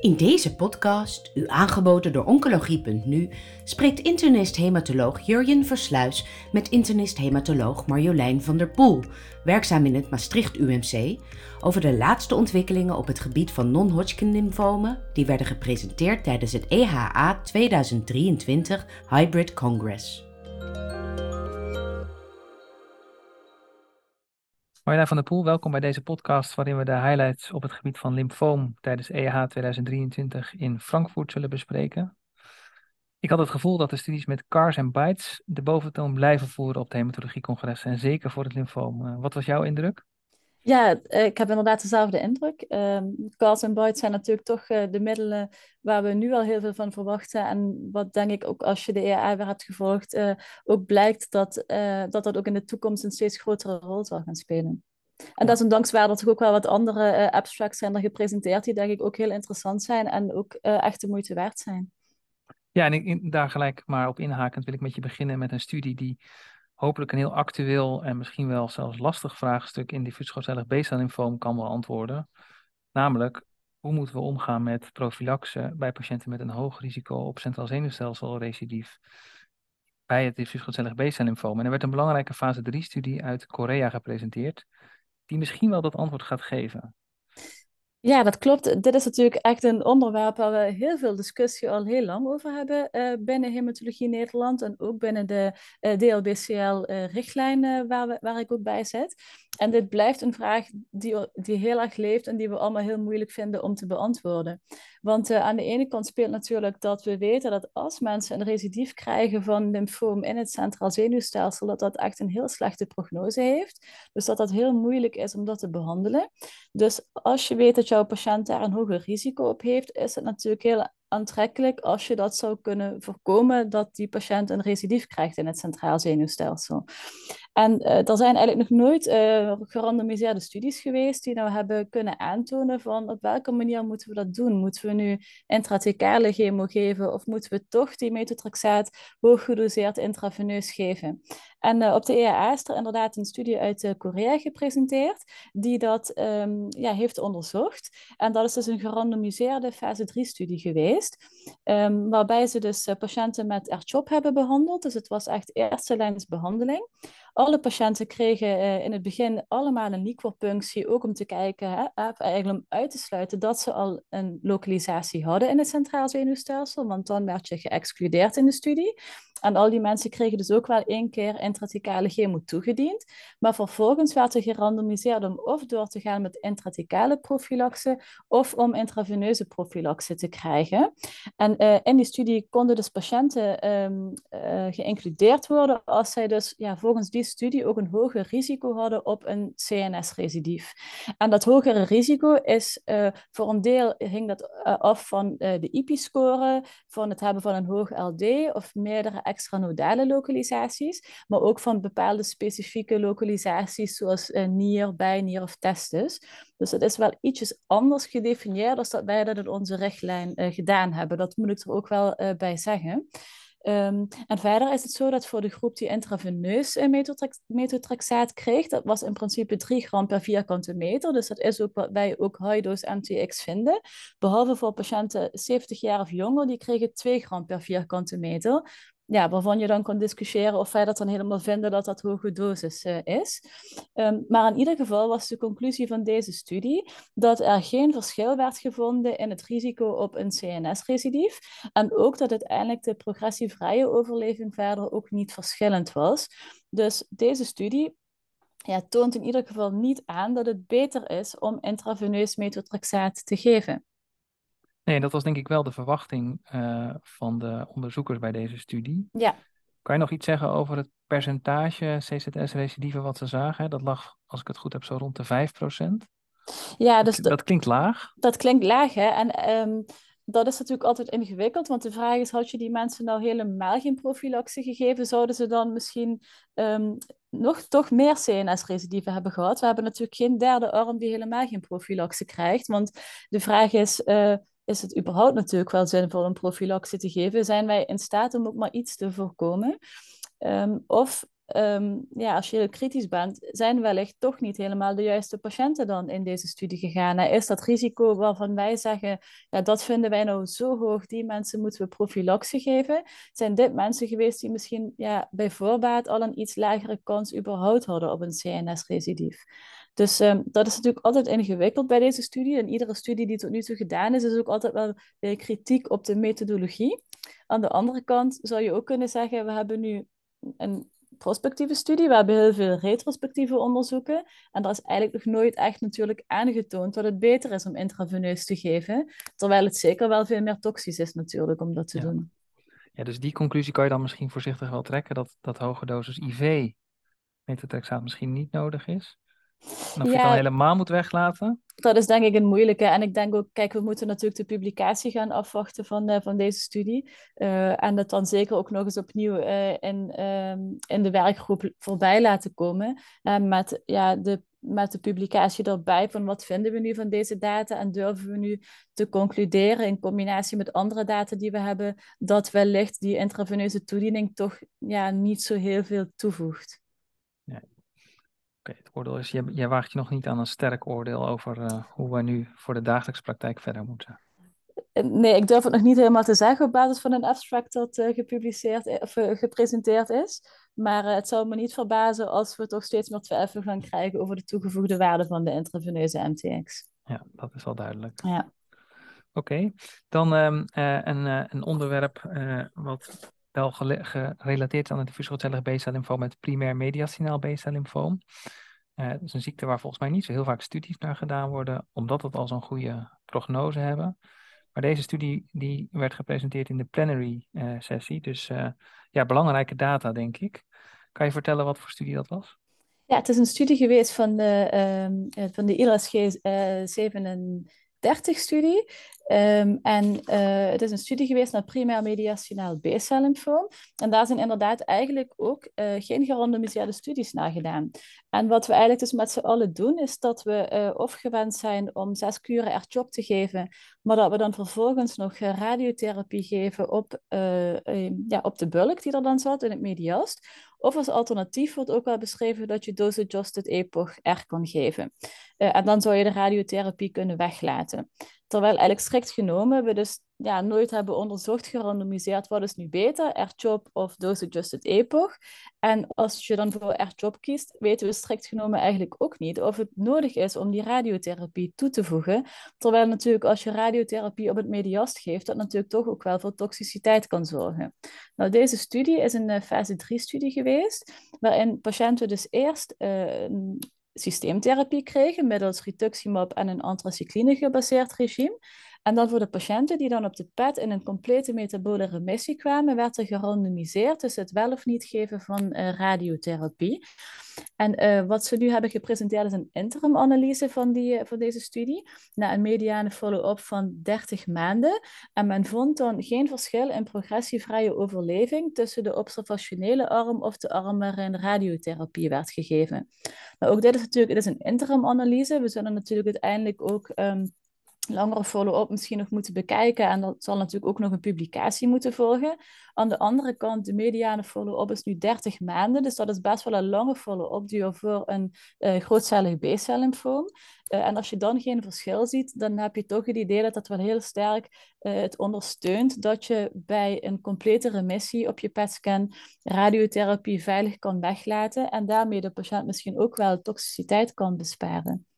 In deze podcast, u aangeboden door Oncologie.nu, spreekt internist-hematoloog Jurjen Versluis met internist-hematoloog Marjolein van der Poel, werkzaam in het Maastricht UMC, over de laatste ontwikkelingen op het gebied van non-Hodgkin lymfomen die werden gepresenteerd tijdens het EHA 2023 Hybrid Congress. Marjolein van der Poel, welkom bij deze podcast waarin we de highlights op het gebied van lymfoom tijdens EH 2023 in Frankfurt zullen bespreken. Ik had het gevoel dat de studies met CARS en BITES de boventoon blijven voeren op het hematologiecongres en zeker voor het lymfoom. Eh, wat was jouw indruk? Ja, eh, ik heb inderdaad dezelfde indruk. Uh, CARS en BITES zijn natuurlijk toch uh, de middelen waar we nu al heel veel van verwachten. En wat denk ik ook als je de EA weer hebt gevolgd, ook blijkt dat, dat dat ook in de toekomst een steeds grotere rol zal gaan spelen. En dankzij dat er ook wel wat andere uh, abstracts zijn er gepresenteerd die denk ik ook heel interessant zijn en ook uh, echt de moeite waard zijn. Ja, en ik, daar gelijk maar op inhakend wil ik met je beginnen met een studie die hopelijk een heel actueel en misschien wel zelfs lastig vraagstuk in diffuus B-cel kan beantwoorden. Namelijk, hoe moeten we omgaan met profilaxe bij patiënten met een hoog risico op centraal zenuwstelselrecidief bij het diffuus B-cel En er werd een belangrijke fase 3-studie uit Korea gepresenteerd die misschien wel dat antwoord gaat geven. Ja, dat klopt. Dit is natuurlijk echt een onderwerp waar we heel veel discussie al heel lang over hebben uh, binnen Hematologie Nederland en ook binnen de eh, DLBCL-richtlijn uh, waar, waar ik ook bij zit. En dit blijft een vraag die, die heel erg leeft en die we allemaal heel moeilijk vinden om te beantwoorden. Want aan de ene kant speelt natuurlijk dat we weten dat als mensen een recidief krijgen van lymfoom in het centraal zenuwstelsel, dat dat echt een heel slechte prognose heeft. Dus dat dat heel moeilijk is om dat te behandelen. Dus als je weet dat jouw patiënt daar een hoger risico op heeft, is het natuurlijk heel aantrekkelijk als je dat zou kunnen voorkomen dat die patiënt een recidief krijgt in het centraal zenuwstelsel. En uh, er zijn eigenlijk nog nooit uh, gerandomiseerde studies geweest die nou hebben kunnen aantonen van op welke manier moeten we dat doen. Moeten we nu intrathecale chemo geven of moeten we toch die methotrexaat hoog gedoseerd intraveneus geven? En uh, op de EAA is er inderdaad een studie uit Korea gepresenteerd die dat um, ja, heeft onderzocht. En dat is dus een gerandomiseerde fase 3-studie geweest, um, waarbij ze dus patiënten met RCHOP hebben behandeld. Dus het was echt eerste lijns behandeling. Alle patiënten kregen uh, in het begin allemaal een liquorpunctie, ook om te kijken, hè, eigenlijk om uit te sluiten dat ze al een lokalisatie hadden in het centraal zenuwstelsel, want dan werd je geëxcludeerd in de studie. En al die mensen kregen dus ook wel één keer intrathecale chemo toegediend. Maar vervolgens werd er gerandomiseerd om of door te gaan met intrathecale profilaxe of om intraveneuze profilaxe te krijgen. En uh, in die studie konden dus patiënten uh, geïncludeerd worden als zij dus ja, volgens die studie ook een hoger risico hadden op een CNS-recidief. En dat hogere risico is uh, voor een deel hing dat af van de IPI-score, van het hebben van een hoog LD of meerdere extranodale localisaties, maar ook van bepaalde specifieke localisaties zoals nier, bijnier of testis. Dus het is wel ietsjes anders gedefinieerd dan dat wij dat in onze richtlijn gedaan hebben. Dat moet ik er ook wel bij zeggen. Um, en verder is het zo dat voor de groep die intraveneus methotrexaat kreeg, dat was in principe 3 gram per vierkante meter. Dus dat is ook wat wij ook high-dose MTX vinden. Behalve voor patiënten 70 jaar of jonger, die kregen 2 gram per vierkante meter ja, waarvan je dan kan discussiëren of wij dat dan helemaal vinden dat dat hoge dosis uh, is. Um, maar in ieder geval was de conclusie van deze studie dat er geen verschil werd gevonden in het risico op een CNS-recidief. En ook dat uiteindelijk de progressievrije overleving verder ook niet verschillend was. Dus deze studie ja, toont in ieder geval niet aan dat het beter is om intraveneus methotrexaat te geven. Nee, dat was denk ik wel de verwachting uh, van de onderzoekers bij deze studie. Ja. Kan je nog iets zeggen over het percentage CZS-recidieven wat ze zagen? Dat lag, als ik het goed heb, zo rond de 5%. Ja, dus dat, dat klinkt laag. Dat klinkt laag, hè. En um, dat is natuurlijk altijd ingewikkeld, want de vraag is, had je die mensen nou helemaal geen profilaxe gegeven, zouden ze dan misschien um, nog toch meer CNS-recidieven hebben gehad? We hebben natuurlijk geen derde arm die helemaal geen profilaxe krijgt, want de vraag is... Uh, is het überhaupt natuurlijk wel zinvol om profilaxe te geven? Zijn wij in staat om ook maar iets te voorkomen? Um, of ehm, ja, als je heel kritisch bent, zijn wellicht toch niet helemaal de juiste patiënten dan in deze studie gegaan. Is dat risico waarvan wij zeggen, ja, dat vinden wij nou zo hoog, die mensen moeten we profilaxe geven? Zijn dit mensen geweest die misschien ja, bij voorbaat al een iets lagere kans überhaupt hadden op een CNS-recidief? Dus um, dat is natuurlijk altijd ingewikkeld bij deze studie. En iedere studie die tot nu toe gedaan is, is ook altijd wel weer kritiek op de methodologie. Aan de andere kant zou je ook kunnen zeggen, we hebben nu een prospectieve studie, we hebben heel veel retrospectieve onderzoeken. En dat is eigenlijk nog nooit echt natuurlijk aangetoond dat het beter is om intraveneus te geven. Terwijl het zeker wel veel meer toxisch is natuurlijk om dat te doen. Ja, dus die conclusie kan je dan misschien voorzichtig wel trekken, dat, dat hoge dosis IV metatrexaat misschien niet nodig is. Of je het dan helemaal moet weglaten? Dat is denk ik een moeilijke. En ik denk ook, kijk, we moeten natuurlijk de publicatie gaan afwachten van, uh, van deze studie. Uh, en dat dan zeker ook nog eens opnieuw uh, in, um, in de werkgroep voorbij laten komen. met, ja, de, met de publicatie erbij van wat vinden we nu van deze data en durven we nu te concluderen in combinatie met andere data die we hebben, dat wellicht die intraveneuze toediening toch ja, niet zo heel veel toevoegt. Het oordeel is, jij, jij waagt je nog niet aan een sterk oordeel over uh, hoe wij nu voor de dagelijkse praktijk verder moeten. Eh, nee, ik durf het nog niet helemaal te zeggen op basis van een abstract dat uh, gepubliceerd of uh, gepresenteerd is. Maar het zou me niet verbazen als we toch steeds meer twijfel gaan krijgen over de toegevoegde waarde van de intraveneuze MTX. Ja, dat is wel duidelijk. Ja. Oké, okay. dan um, een, een onderwerp wat wel gerelateerd aan het diffuus grootcellig B-cel met primair mediastinaal B-cel Uh, dat is een ziekte waar volgens mij niet zo heel vaak studies naar gedaan worden, omdat het al zo'n goede prognose hebben. Maar deze studie die werd gepresenteerd in de plenary uh, sessie, dus uh, ja, belangrijke data denk ik. Kan je vertellen wat voor studie dat was? Ja, het is een studie geweest van de, uh, van de ILSG 37-studie. Um, en uh, het is een studie geweest naar primair mediastinaal B-cel-lymfoom. En daar zijn inderdaad eigenlijk ook uh, geen gerandomiseerde studies naar gedaan. En wat we eigenlijk dus met z'n allen doen, is dat we uh, of gewend zijn om zes kuren ertjop te geven, maar dat we dan vervolgens nog radiotherapie geven op, ja, op de bulk die er dan zat in het mediast. Of als alternatief wordt ook wel beschreven dat je dose-adjusted epoch R kan geven. en dan zou je de radiotherapie kunnen weglaten. Terwijl eigenlijk strikt genomen we dus ja, nooit hebben onderzocht, gerandomiseerd, wat is nu beter, R-CHOP of dose-adjusted epoch. En als je dan voor R-CHOP kiest, weten we strikt genomen eigenlijk ook niet of het nodig is om die radiotherapie toe te voegen. Terwijl natuurlijk als je radiotherapie op het mediast geeft, dat natuurlijk toch ook wel voor toxiciteit kan zorgen. Nou, deze studie is een eh, fase 3-studie geweest, waarin patiënten dus eerst uh, systeemtherapie kregen middels rituximab en een anthracycline gebaseerd regime. En dan voor de patiënten die dan op de PET in een complete metabole remissie kwamen, werd er gerandomiseerd tussen het wel of niet geven van uh, radiotherapie. En uh, wat ze nu hebben gepresenteerd is een interim-analyse van, die, uh, van deze studie, na een mediane follow-up van 30 maanden. En men vond dan geen verschil in progressievrije overleving tussen de observationele arm of de arm waarin radiotherapie werd gegeven. Nou, ook dit is natuurlijk het is een interim-analyse. We zullen natuurlijk uiteindelijk ook um, langere follow-up misschien nog moeten bekijken. En dat zal natuurlijk ook nog een publicatie moeten volgen. Aan de andere kant, de mediane follow-up is nu 30 maanden. Dus dat is best wel een lange follow-up duur voor een uh, grootcellig B-cel-lymfoom. Uh, en als je dan geen verschil ziet, dan heb je toch het idee dat dat wel heel sterk uh, het ondersteunt dat je bij een complete remissie op je PET-scan radiotherapie veilig kan weglaten en daarmee de patiënt misschien ook wel toxiciteit kan besparen.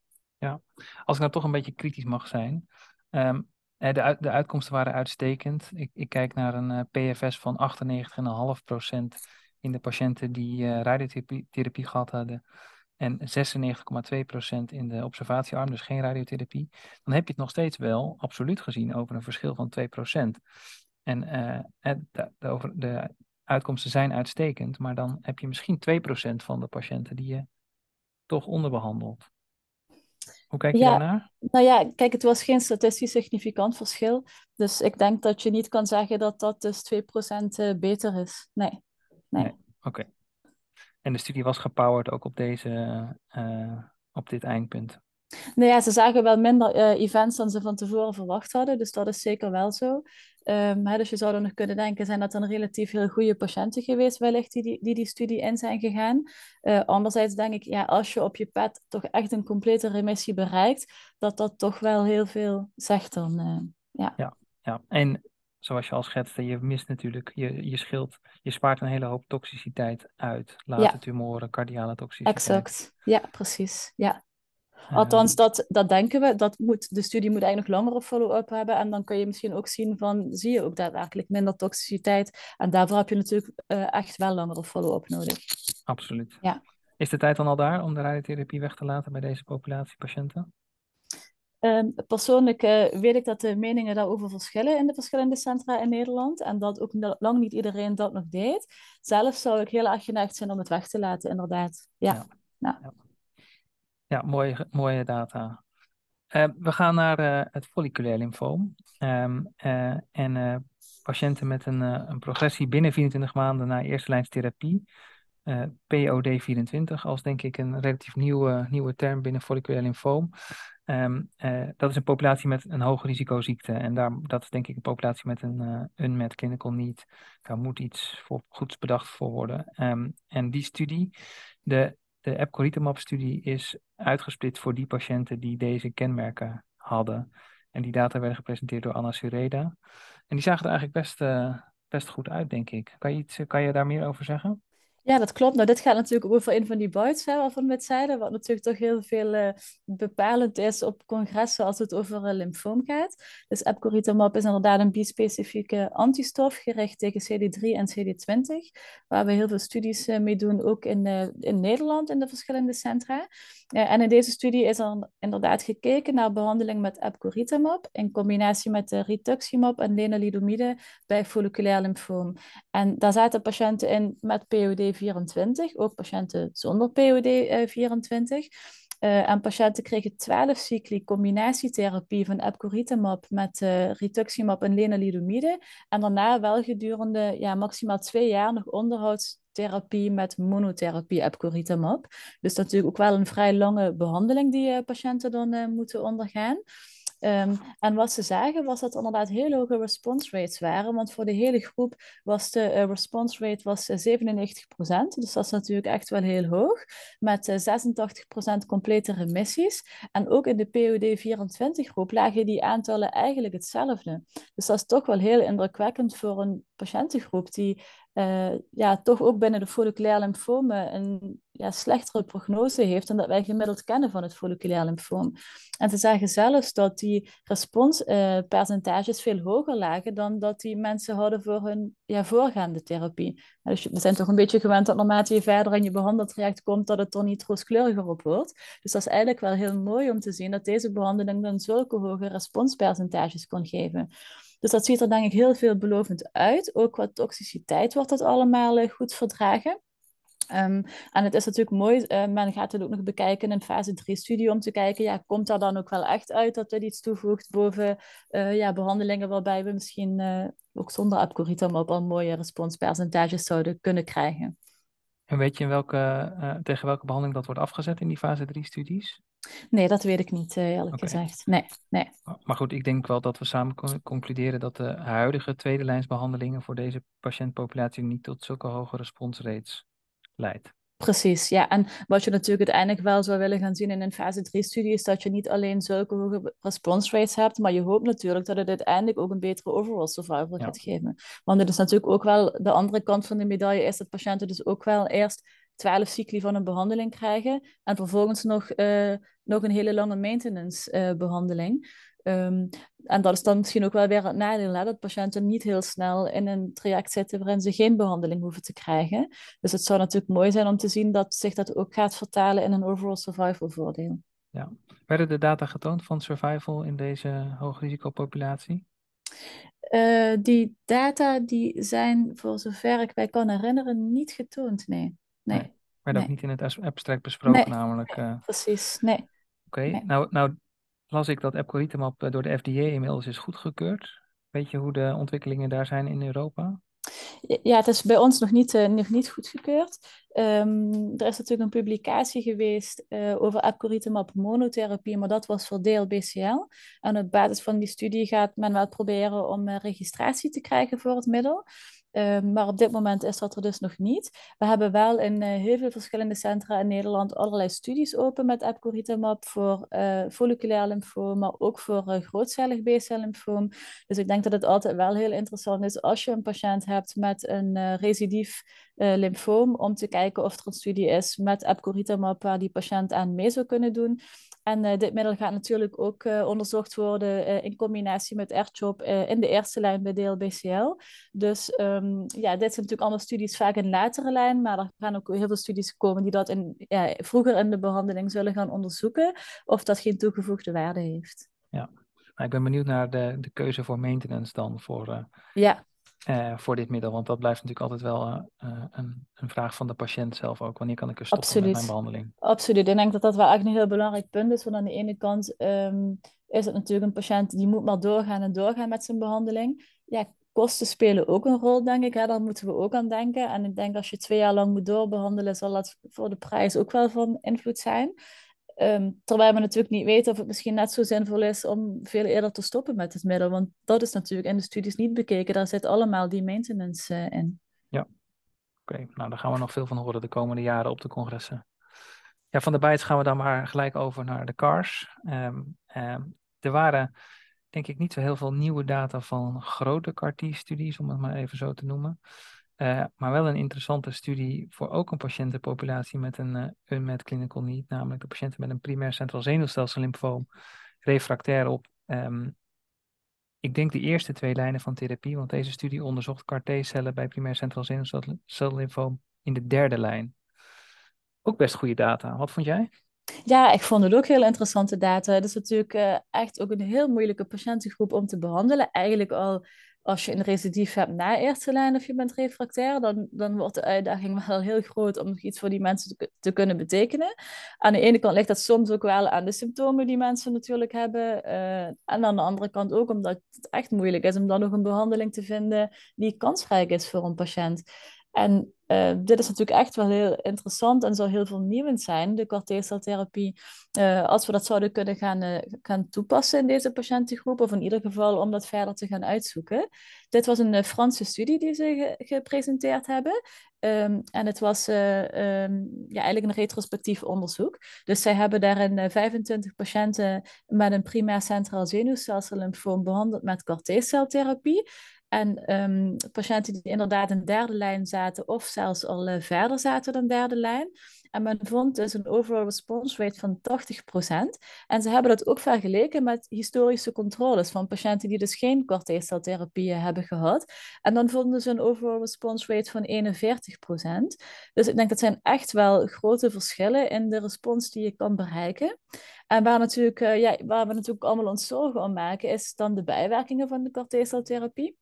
Ja, als ik nou toch een beetje kritisch mag zijn. Um, de, uit, de uitkomsten waren uitstekend. Ik, ik kijk naar een uh, PFS van 98,5% in de patiënten die uh, radiotherapie gehad hadden. En 96,2% in de observatiearm, dus geen radiotherapie. Dan heb je het nog steeds wel, absoluut gezien, over een verschil van 2%. En uh, de, de, over, de uitkomsten zijn uitstekend, maar dan heb je misschien 2% van de patiënten die je toch onderbehandelt. Hoe kijk je ja, daarnaar? Nou ja, kijk, het was geen statistisch significant verschil. Dus ik denk dat je niet kan zeggen dat dat dus 2% eh, beter is. Nee. nee. nee Oké. Okay. En de studie was gepowered ook op, deze, uh, op dit eindpunt? Nou ja, ze zagen wel minder uh, events dan ze van tevoren verwacht hadden, dus dat is zeker wel zo. Um, hè, dus je zou er nog kunnen denken, zijn dat dan relatief heel goede patiënten geweest wellicht die die, die, die studie in zijn gegaan? Uh, anderzijds denk ik, ja, als je op je pet toch echt een complete remissie bereikt, dat dat toch wel heel veel zegt dan. Uh, ja. Ja, ja, en zoals je al schetste, je mist natuurlijk, je, je scheelt, je spaart een hele hoop toxiciteit uit. Late ja. tumoren, cardiale toxiciteit. Exact, ja, precies. Ja. Althans, dat, dat denken we. Dat moet, de studie moet eigenlijk nog langere follow-up hebben. En dan kun je misschien ook zien van, zie je ook daadwerkelijk minder toxiciteit. En daarvoor heb je natuurlijk uh, echt wel langere follow-up nodig. Absoluut. Ja. Is de tijd dan al daar om de radiotherapie weg te laten bij deze populatie patiënten? Um, persoonlijk uh, weet ik dat de meningen daarover verschillen in de verschillende centra in Nederland. En dat ook lang niet iedereen dat nog deed. Zelf zou ik heel erg geneigd zijn om het weg te laten, inderdaad. Ja. ja. Nou. ja. Ja, mooie, mooie data. Uh, we gaan naar uh, het folliculair lymfoom. Um, uh, en patiënten met een, een, progressie binnen 24 maanden na eerste lijns therapie. POD24 als denk ik een relatief nieuwe, nieuwe term binnen folliculair lymfoom. Um, dat is een populatie met een hoge risicoziekte. En daar, dat is denk ik een populatie met een unmet clinical need. Daar moet iets voor, goeds bedacht voor worden. Um, en die studie, de de epcoritamab-studie is uitgesplit voor die patiënten die deze kenmerken hadden. En die data werden gepresenteerd door Anna Sureda. En die zagen er eigenlijk best, uh, best goed uit, denk ik. Kan je, iets, kan je daar meer over zeggen? Ja, dat klopt. Nou, dit gaat natuurlijk over een van die bouts waarvan we zeiden, wat natuurlijk toch heel veel uh, bepalend is op congressen als het over uh, lymfoom gaat. Dus epcoritamab is inderdaad een bispecifieke antistof gericht tegen CD3 en CD20, waar we heel veel studies uh, mee doen, ook in, in Nederland in de verschillende centra. en in deze studie is er inderdaad gekeken naar behandeling met epcoritamab in combinatie met rituximab en lenalidomide bij folliculair lymfoom. En daar zaten patiënten in met POD 24, ook patiënten zonder POD24. Uh, en patiënten kregen 12 cycli combinatietherapie van epcoritamab met uh, rituximab en lenalidomide. En daarna wel gedurende ja, maximaal twee jaar nog onderhoudstherapie met monotherapie epcoritamab. Dus natuurlijk ook wel een vrij lange behandeling die patiënten dan moeten ondergaan. Um, en wat ze zagen was dat er inderdaad heel hoge response rates waren, want voor de hele groep was de uh, response rate was, uh, 97%, dus dat is natuurlijk echt wel heel hoog, met uh, 86% complete remissies. En ook in de POD24 groep lagen die aantallen eigenlijk hetzelfde. Dus dat is toch wel heel indrukwekkend voor een patiëntengroep die uh, ja, toch ook binnen de folliculair lymfomen een ja, slechtere prognose heeft dan dat wij gemiddeld kennen van het folliculair lymfoom. En ze zagen zelfs dat die responspercentages uh, veel hoger lagen dan dat die mensen hadden voor hun ja, voorgaande therapie. Dus we zijn toch een beetje gewend dat naarmate je verder in je behandeltraject komt, dat het er niet rooskleuriger op wordt. Dus dat is eigenlijk wel heel mooi om te zien dat deze behandeling dan zulke hoge responspercentages kon geven. Dus dat ziet er denk ik heel veelbelovend uit. Ook qua toxiciteit wordt dat allemaal uh, goed verdragen. Um, en het is natuurlijk mooi, uh, men gaat het ook nog bekijken in een fase 3-studie om te kijken, ja, komt daar dan ook wel echt uit dat dit iets toevoegt boven uh, ja, behandelingen waarbij we misschien ook zonder epcoritamab al mooie responspercentages zouden kunnen krijgen. En weet je in welke, tegen welke behandeling dat wordt afgezet in die fase 3-studies? Nee, dat weet ik niet, eerlijk okay. gezegd. Nee, nee. Maar goed, ik denk wel dat we samen kunnen concluderen dat de huidige tweede lijnsbehandelingen voor deze patiëntpopulatie niet tot zulke hoge responsrates leidt. Precies, ja. En wat je natuurlijk uiteindelijk wel zou willen gaan zien in een fase 3-studie, is dat je niet alleen zulke hoge response rates hebt, maar je hoopt natuurlijk dat het uiteindelijk ook een betere overall survival ja. gaat geven. Want het is natuurlijk ook wel de andere kant van de medaille, is dat patiënten dus ook wel eerst 12 cycli van een behandeling krijgen en vervolgens nog, uh, nog een hele lange maintenance uh, behandeling. Um, en dat is dan misschien ook wel weer het nadeel, hè, dat patiënten niet heel snel in een traject zitten waarin ze geen behandeling hoeven te krijgen. Dus het zou natuurlijk mooi zijn om te zien dat zich dat ook gaat vertalen in een overall survival voordeel. Ja. Werden de data getoond van survival in deze hoogrisicopopulatie? Uh, die data die zijn, voor zover ik mij kan herinneren, niet getoond, nee. Nee. nee. Werd nee. ook niet in het abstract besproken, nee. namelijk. Uh... Precies, nee. Oké, okay. nou, nou las ik dat epcoritamab door de FDA inmiddels is goedgekeurd. Weet je hoe de ontwikkelingen daar zijn in Europa? Ja, het is bij ons nog niet, uh, nog niet goedgekeurd. Um, er is natuurlijk een publicatie geweest uh, over epcoritamab monotherapie, maar dat was voor DLBCL. En op basis van die studie gaat men wel proberen om registratie te krijgen voor het middel. Ehm, maar op dit moment is dat er dus nog niet. We hebben wel in uh, heel veel verschillende centra in Nederland allerlei studies open met epcoritamab voor uh, folliculair lymfoom, maar ook voor uh, grootcellig B-cel lymfoom. Dus ik denk dat het altijd wel heel interessant is als je een patiënt hebt met een recidief lymfoom, om te kijken of er een studie is met epcoritamab waar die patiënt aan mee zou kunnen doen. En uh, dit middel gaat natuurlijk ook uh, onderzocht worden uh, in combinatie met R-CHOP in de eerste lijn bij DLBCL. Dus um, ja, dit zijn natuurlijk allemaal studies vaak in latere lijn, maar er gaan ook heel veel studies komen die dat in, ja, vroeger in de behandeling zullen gaan onderzoeken of dat geen toegevoegde waarde heeft. Ja, ik ben benieuwd naar de, de keuze voor maintenance dan voor, ja. Uh, voor dit middel? Want dat blijft natuurlijk altijd wel uh, uh, een, een, vraag van de patiënt zelf ook. Wanneer kan ik er stoppen Absoluut. met mijn behandeling? Absoluut. Ik denk dat dat wel echt een heel belangrijk punt is. Want aan de ene kant um, is het natuurlijk een patiënt die moet maar doorgaan en doorgaan met zijn behandeling. Ja, kosten spelen ook een rol, denk ik. Hè? Daar moeten we ook aan denken. En ik denk als je twee jaar lang moet doorbehandelen, zal dat voor de prijs ook wel van invloed zijn. Um, terwijl we natuurlijk niet weten of het misschien net zo zinvol is om veel eerder te stoppen met het middel. Want dat is natuurlijk in de studies niet bekeken. Daar zit allemaal die maintenance uh, in. Ja, oké. Nou, daar gaan we nog veel van horen de komende jaren op de congressen. Ja, van de bijts gaan we dan maar gelijk over naar de CARS. Um, um, er waren denk ik niet zo heel veel nieuwe data van grote CAR-T-studies, om het maar even zo te noemen. Uh, maar wel een interessante studie voor ook een patiëntenpopulatie met een uh, unmet clinical need, namelijk de patiënten met een primair centraal zenuwstelsel lymfoom, refractair op, um, ik denk de eerste twee lijnen van therapie, want deze studie onderzocht CAR-T-cellen bij primair centraal zenuwstelsel lymfoom in de derde lijn. Ook best goede data. Wat vond jij? Ja, ik vond het ook heel interessante data. Het is natuurlijk uh, echt ook een heel moeilijke patiëntengroep om te behandelen. Eigenlijk al als je een recidief hebt na eerste lijn of je bent refractair, dan, dan wordt de uitdaging wel heel groot om iets voor die mensen te, kunnen betekenen. Aan de ene kant ligt dat soms ook wel aan de symptomen die mensen natuurlijk hebben. Uh, en aan de andere kant ook omdat het echt moeilijk is om dan nog een behandeling te vinden die kansrijk is voor een patiënt. En uh, dit is natuurlijk echt wel heel interessant en zou heel vernieuwend zijn, de corteceltherapie, uh, als we dat zouden kunnen gaan, uh, gaan toepassen in deze patiëntengroep, of in ieder geval om dat verder te gaan uitzoeken. Dit was een Franse studie die ze ge gepresenteerd hebben. Um, en het was um, ja, eigenlijk een retrospectief onderzoek. Dus zij hebben daarin 25 patiënten met een primair centraal zenuwstelsel lymfoom behandeld met corteceltherapie. En um, patiënten die inderdaad in derde lijn zaten of zelfs al uh, verder zaten dan derde lijn. En men vond dus een overall response rate van 80%. En ze hebben dat ook vergeleken met historische controles van patiënten die dus geen corteceltherapieën hebben gehad. En dan vonden ze een overall response rate van 41%. Dus ik denk dat zijn echt wel grote verschillen in de respons die je kan bereiken. En waar, natuurlijk, uh, ja, waar we natuurlijk allemaal ons zorgen om maken, is dan de bijwerkingen van de corteceltherapie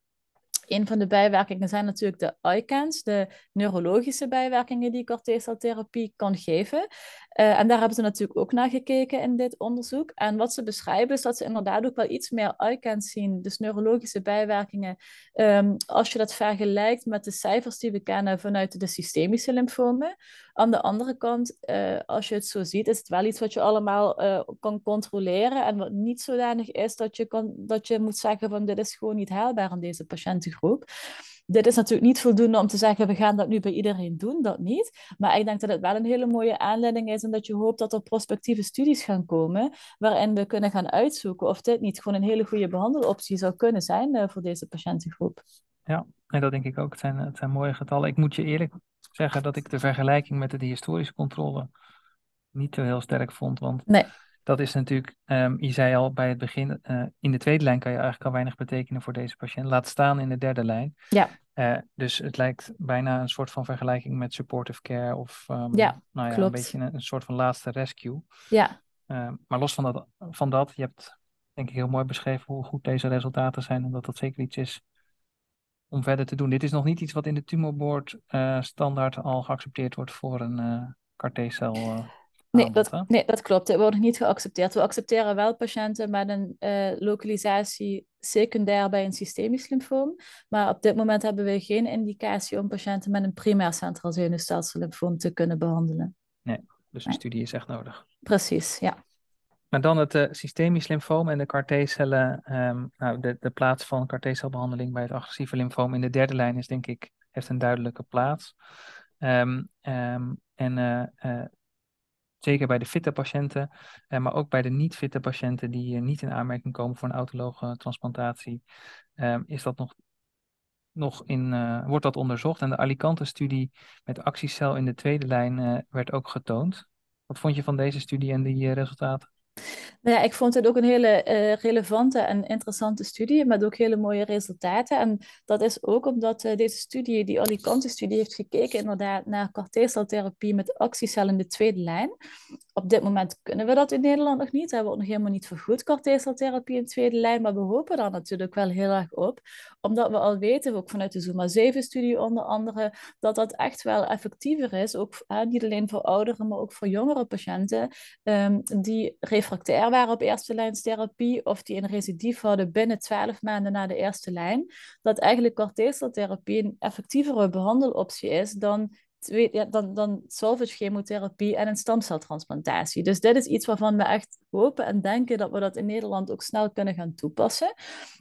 een van de bijwerkingen zijn natuurlijk de ICANS, de neurologische bijwerkingen die corteceltherapie kan geven. Uh, en daar hebben ze natuurlijk ook naar gekeken in dit onderzoek. En wat ze beschrijven is dat ze inderdaad ook wel iets meer ICANS zien, dus neurologische bijwerkingen, um, als je dat vergelijkt met de cijfers die we kennen vanuit de systemische lymfomen. Aan de andere kant, uh, als je het zo ziet, is het wel iets wat je allemaal uh, kan controleren en wat niet zodanig is dat je, kan, dat je moet zeggen van dit is gewoon niet haalbaar in deze patiëntengroep. Dit is natuurlijk niet voldoende om te zeggen, we gaan dat nu bij iedereen doen, dat niet. Maar ik denk dat het wel een hele mooie aanleiding is en dat je hoopt dat er prospectieve studies gaan komen, waarin we kunnen gaan uitzoeken of dit niet gewoon een hele goede behandeloptie zou kunnen zijn uh, voor deze patiëntengroep. Ja, en dat denk ik ook. Het zijn, het zijn mooie getallen. Ik moet je eerlijk zeggen dat ik de vergelijking met de historische controle niet zo heel sterk vond. Want nee. dat is natuurlijk, um, je zei al bij het begin, uh, in de tweede lijn kan je eigenlijk al weinig betekenen voor deze patiënt. Laat staan in de derde lijn. Ja. Uh, dus het lijkt bijna een soort van vergelijking met supportive care of um, ja, nou ja, klopt. een beetje een, een, soort van laatste rescue. Ja. Uh, maar los van dat, van dat, je hebt denk ik heel mooi beschreven hoe goed deze resultaten zijn en dat dat zeker iets is om verder te doen. Dit is nog niet iets wat in de tumorboard uh, standaard al geaccepteerd wordt voor een uh, CAR-T-cel uh, Nee, dat, nee, dat klopt. Het wordt niet geaccepteerd. We accepteren wel patiënten met een lokalisatie secundair bij een systemisch lymfoom. Maar op dit moment hebben we geen indicatie om patiënten met een primair centraal zenuwstelsel lymfoom te kunnen behandelen. Nee, dus een studie is echt nodig. Precies, ja. Maar dan het uh, systemisch lymfoom en de CAR-T-cellen. Ehm, nou, de, de plaats van CAR-T-celbehandeling bij het agressieve lymfoom in de derde lijn is denk ik, heeft een duidelijke plaats. Um, en uh, zeker bij de fitte patiënten, maar ook bij de niet-fitte patiënten die niet in aanmerking komen voor een autologe transplantatie, is dat nog, nog in, wordt dat onderzocht. En de Alicante-studie met actiecel in de tweede lijn werd ook getoond. Wat vond je van deze studie en die resultaten? Nou ja, ik vond het ook een hele uh, relevante en interessante studie, met ook hele mooie resultaten. En dat is ook omdat uh, deze studie, die Alicante-studie, heeft gekeken inderdaad naar carteceltherapie met actiecellen in de tweede lijn. Op dit moment kunnen we dat in Nederland nog niet. Hebben we nog helemaal niet vergoed, carteceltherapie in de tweede lijn. Maar we hopen daar natuurlijk wel heel erg op. Omdat we al weten, ook vanuit de Zuma-7-studie onder andere, dat dat echt wel effectiever is. Ook uh, niet alleen voor oudere, maar ook voor jongere patiënten um, die refractair waren op eerste lijnstherapie of die een recidief hadden binnen 12 maanden na de eerste lijn, dat eigenlijk corticeltherapie een effectievere behandeloptie is dan ja, dan, dan salvage chemotherapie en een stamceltransplantatie. Dus dit is iets waarvan we echt hopen en denken dat we dat in Nederland ook snel kunnen gaan toepassen.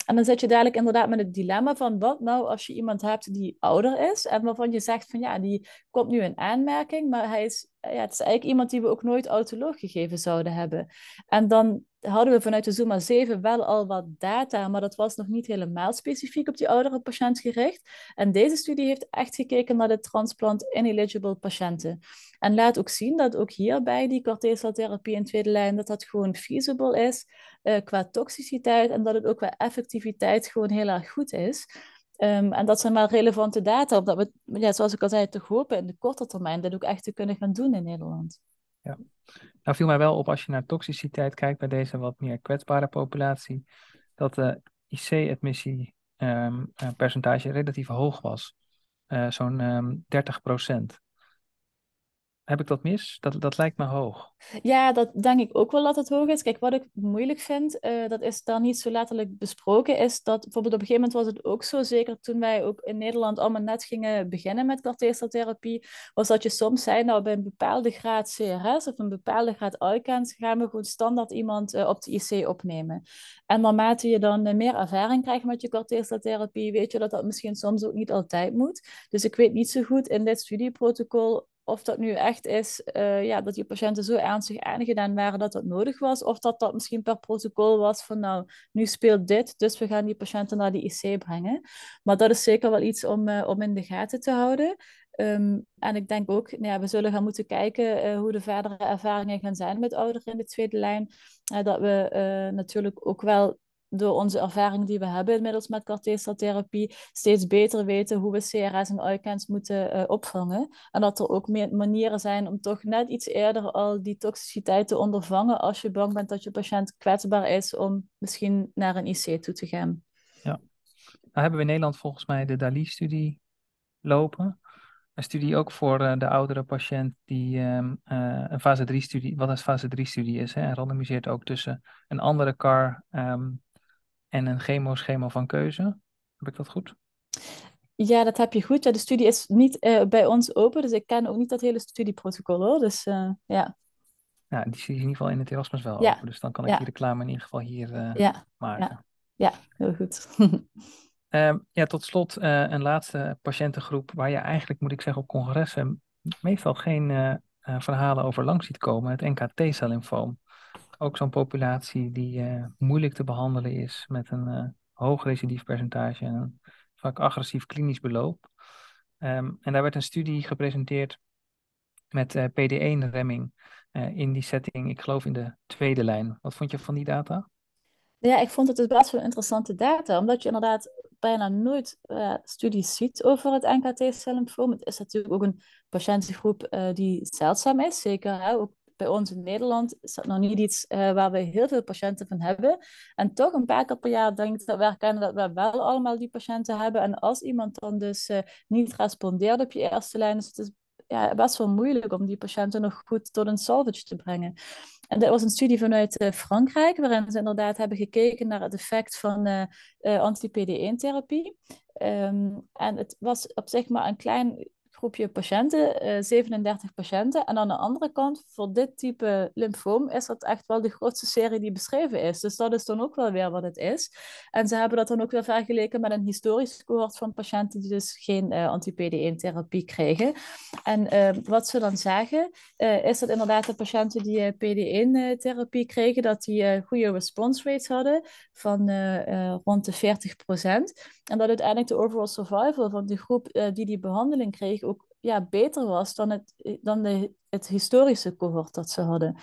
En dan zit je dadelijk inderdaad met het dilemma van wat nou als je iemand hebt die ouder is en waarvan je zegt van ja, die komt nu in aanmerking, maar hij is, ja, het is eigenlijk iemand die we ook nooit autoloog gegeven zouden hebben. En dan hadden we vanuit de Zuma 7 wel al wat data, maar dat was nog niet helemaal specifiek op die oudere patiënt gericht. En deze studie heeft echt gekeken naar de transplant-ineligible patiënten. En laat ook zien dat ook hierbij die corticeltherapie in tweede lijn, dat dat gewoon feasible is uh, qua toxiciteit en dat het ook qua effectiviteit gewoon heel erg goed is. Um, en dat zijn wel relevante data, omdat we, ja, zoals ik al zei, toch hopen in de korte termijn dit ook echt te kunnen gaan doen in Nederland. Ja, nou viel mij wel op als je naar toxiciteit kijkt bij deze wat meer kwetsbare populatie, dat de IC-admissie-percentage ehm, uh, relatief hoog was, uh, zo'n um, 30 procent. Heb ik dat mis? Dat, dat lijkt me hoog. Ja, dat denk ik ook wel dat het hoog is. Kijk, wat ik moeilijk vind, uh, dat is daar niet zo letterlijk besproken, is dat bijvoorbeeld op een gegeven moment was het ook zo, zeker toen wij ook in Nederland allemaal net gingen beginnen met carteceltherapie, was dat je soms zei, nou bij een bepaalde graad CRS of een bepaalde graad ICANS gaan we gewoon standaard iemand uh, op de IC opnemen. En naarmate je dan uh, meer ervaring krijgt met je carteceltherapie, weet je dat dat misschien soms ook niet altijd moet. Dus ik weet niet zo goed in dit studieprotocol of dat nu echt is uh, ja, dat die patiënten zo ernstig aangedaan waren dat dat nodig was, of dat dat misschien per protocol was van nou, nu speelt dit, dus we gaan die patiënten naar de IC brengen. Maar dat is zeker wel iets om, uh, om in de gaten te houden. Um, en ik denk ook, nou we zullen gaan moeten kijken uh, hoe de verdere ervaringen gaan zijn met ouderen in de tweede lijn. dat we natuurlijk ook wel door onze ervaring die we hebben inmiddels met carteceltherapie steeds beter weten hoe we CRS en ICANS moeten uh, opvangen. En dat er ook meer manieren zijn om toch net iets eerder al die toxiciteit te ondervangen als je bang bent dat je patiënt kwetsbaar is om misschien naar een IC toe te gaan. Ja, nou hebben we in Nederland volgens mij de DALI-studie lopen. Een studie ook voor uh, de oudere patiënt die um, uh, een fase 3-studie, wat een fase 3-studie is, hè, en randomiseert ook tussen een andere CAR um, en een chemoschema van keuze. Heb ik dat goed? Ja, dat heb je goed. Ja, de studie is niet uh, bij ons open, dus ik ken ook niet dat hele studieprotocol hoor. Dus uh, ja. Ja, die studie is in ieder geval in het Erasmus wel ja. open, dus dan kan ik ja. hier reclame in ieder geval hier uh, ja. maken. Ja. ja, heel goed. um, ja, tot slot een laatste patiëntengroep waar je eigenlijk, moet ik zeggen, op congressen meestal geen verhalen over lang ziet komen, het NKT-cel-lymfoom ook zo'n populatie die uh, moeilijk te behandelen is met een uh, hoog recidiefpercentage en vaak agressief klinisch beloop. Um, en daar werd een studie gepresenteerd met uh, eh, PD1-remming in die setting, ik geloof in de tweede lijn. Wat vond je van die data? Ja, ik vond het dus best wel interessante data, omdat je inderdaad bijna nooit studies ziet over het NKT-cellymfoom. Het is natuurlijk ook een patiëntengroep die zeldzaam is, zeker hè, ook bij ons in Nederland is dat nog niet iets uh, waar we heel veel patiënten van hebben. En toch een paar keer per jaar denk dat we herkennen dat we wel allemaal die patiënten hebben. En als iemand dan dus uh, niet respondeert op je eerste lijn, is het dus ja, best wel moeilijk om die patiënten nog goed tot een salvage te brengen. En dat was een studie vanuit uh, Frankrijk, waarin ze inderdaad hebben gekeken naar het effect van uh, uh, anti-PD1-therapie. Um, en het was op zich maar een klein groepje patiënten, uh, eh, 37 patiënten. En aan de andere kant, voor dit type lymfoom, is dat echt wel de grootste serie die beschreven is. Dus dat is dan ook wel weer wat het is. En ze hebben dat dan ook weer vergeleken met een historisch cohort van patiënten die dus geen uh, anti-PD1-therapie kregen. En uh, wat ze dan zeggen, is dat inderdaad de patiënten die PD1-therapie kregen, dat die goede response rates hadden van rond de 40% En dat uiteindelijk de overall survival van die groep die die behandeling kreeg ja, beter was dan, het, dan de, het historische cohort dat ze hadden.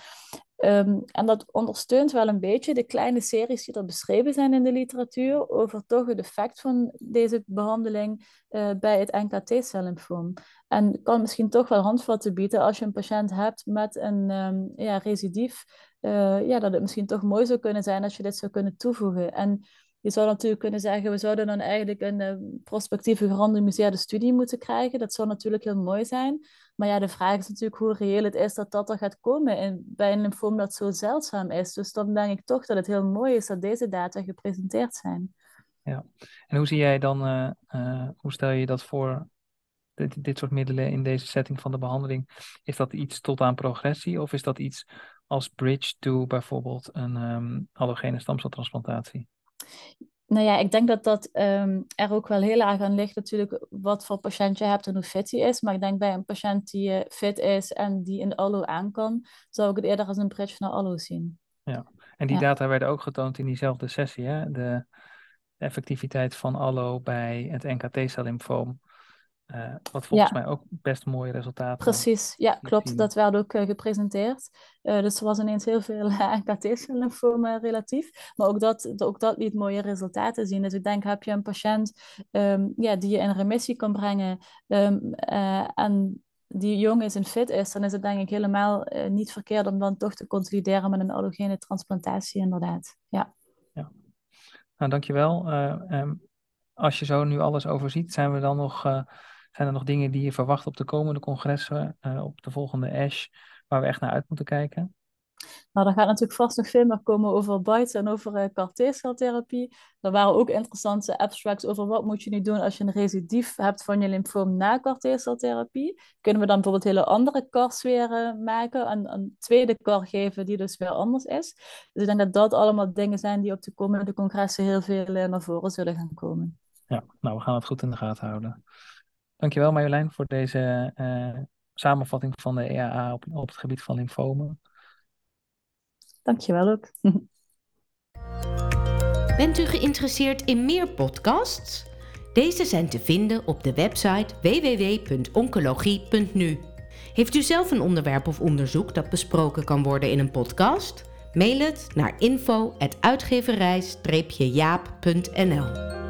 Um, en dat ondersteunt wel een beetje de kleine series die er beschreven zijn in de literatuur over toch het effect van deze behandeling uh, bij het NKT-cellymfoom. En kan misschien toch wel handvatten bieden als je een patiënt hebt met een um, ja, recidief, uh, ja, dat het misschien toch mooi zou kunnen zijn als je dit zou kunnen toevoegen. En je zou natuurlijk kunnen zeggen, we zouden dan eigenlijk een uh, prospectieve gerandomiseerde studie moeten krijgen. Dat zou natuurlijk heel mooi zijn. Maar ja, de vraag is natuurlijk hoe reëel het is dat dat er gaat komen in, bij een lymfoom dat zo zeldzaam is. Dus dan denk ik toch dat het heel mooi is dat deze data gepresenteerd zijn. Ja, en hoe zie jij dan, uh, uh, hoe stel je dat voor, dit, dit soort middelen in deze setting van de behandeling? Is dat iets tot aan progressie of is dat iets als bridge to bijvoorbeeld een um, allogene stamceltransplantatie? Nou ja, ik denk dat dat um, er ook wel heel erg aan ligt natuurlijk wat voor patiënt je hebt en hoe fit hij is. Maar ik denk bij een patiënt die uh, fit is en die in de allo aan kan, zou ik het eerder als een bridge naar allo zien. Ja, en die ja. data werden ook getoond in diezelfde sessie, hè? De effectiviteit van allo bij het NKT-cellymfoom. Uh, wat volgens ja. mij ook best mooie resultaten. Precies, ja, klopt. Dat werd ook uh, gepresenteerd. Uh, dus er was ineens heel veel NKT-lymfoom relatief. Maar ook dat, ook dat liet mooie resultaten zien. Dus ik denk, heb je een patiënt um, ja, die je in remissie kan brengen um, en die jong is en fit is, dan is het denk ik helemaal niet verkeerd om dan toch te consolideren met een allogene transplantatie, inderdaad. Ja. ja. Nou, dankjewel. Um, als je zo nu alles overziet, zijn we dan nog zijn er nog dingen die je verwacht op de komende congressen, uh, op de volgende ASH, waar we echt naar uit moeten kijken? Nou, er gaat natuurlijk vast nog veel meer komen over BITES en over uh, CAR-T-celtherapie. Er waren ook interessante abstracts over wat moet je nu doen als je een recidief hebt van je lymfoom na CAR-T-celtherapie. Kunnen we dan bijvoorbeeld hele andere CARs weer uh, maken en een tweede CAR geven die dus weer anders is. Dus ik denk dat dat allemaal dingen zijn die op de komende congressen heel veel naar voren zullen gaan komen. Ja, nou we gaan het goed in de gaten houden. Dankjewel Marjolein voor deze uh, samenvatting van de EAA op, op het gebied van lymfomen. Dankjewel ook. Bent u geïnteresseerd in meer podcasts? Deze zijn te vinden op de website www.oncologie.nu. Heeft u zelf een onderwerp of onderzoek dat besproken kan worden in een podcast? Mail het naar info.uitgeverij-jaap.nl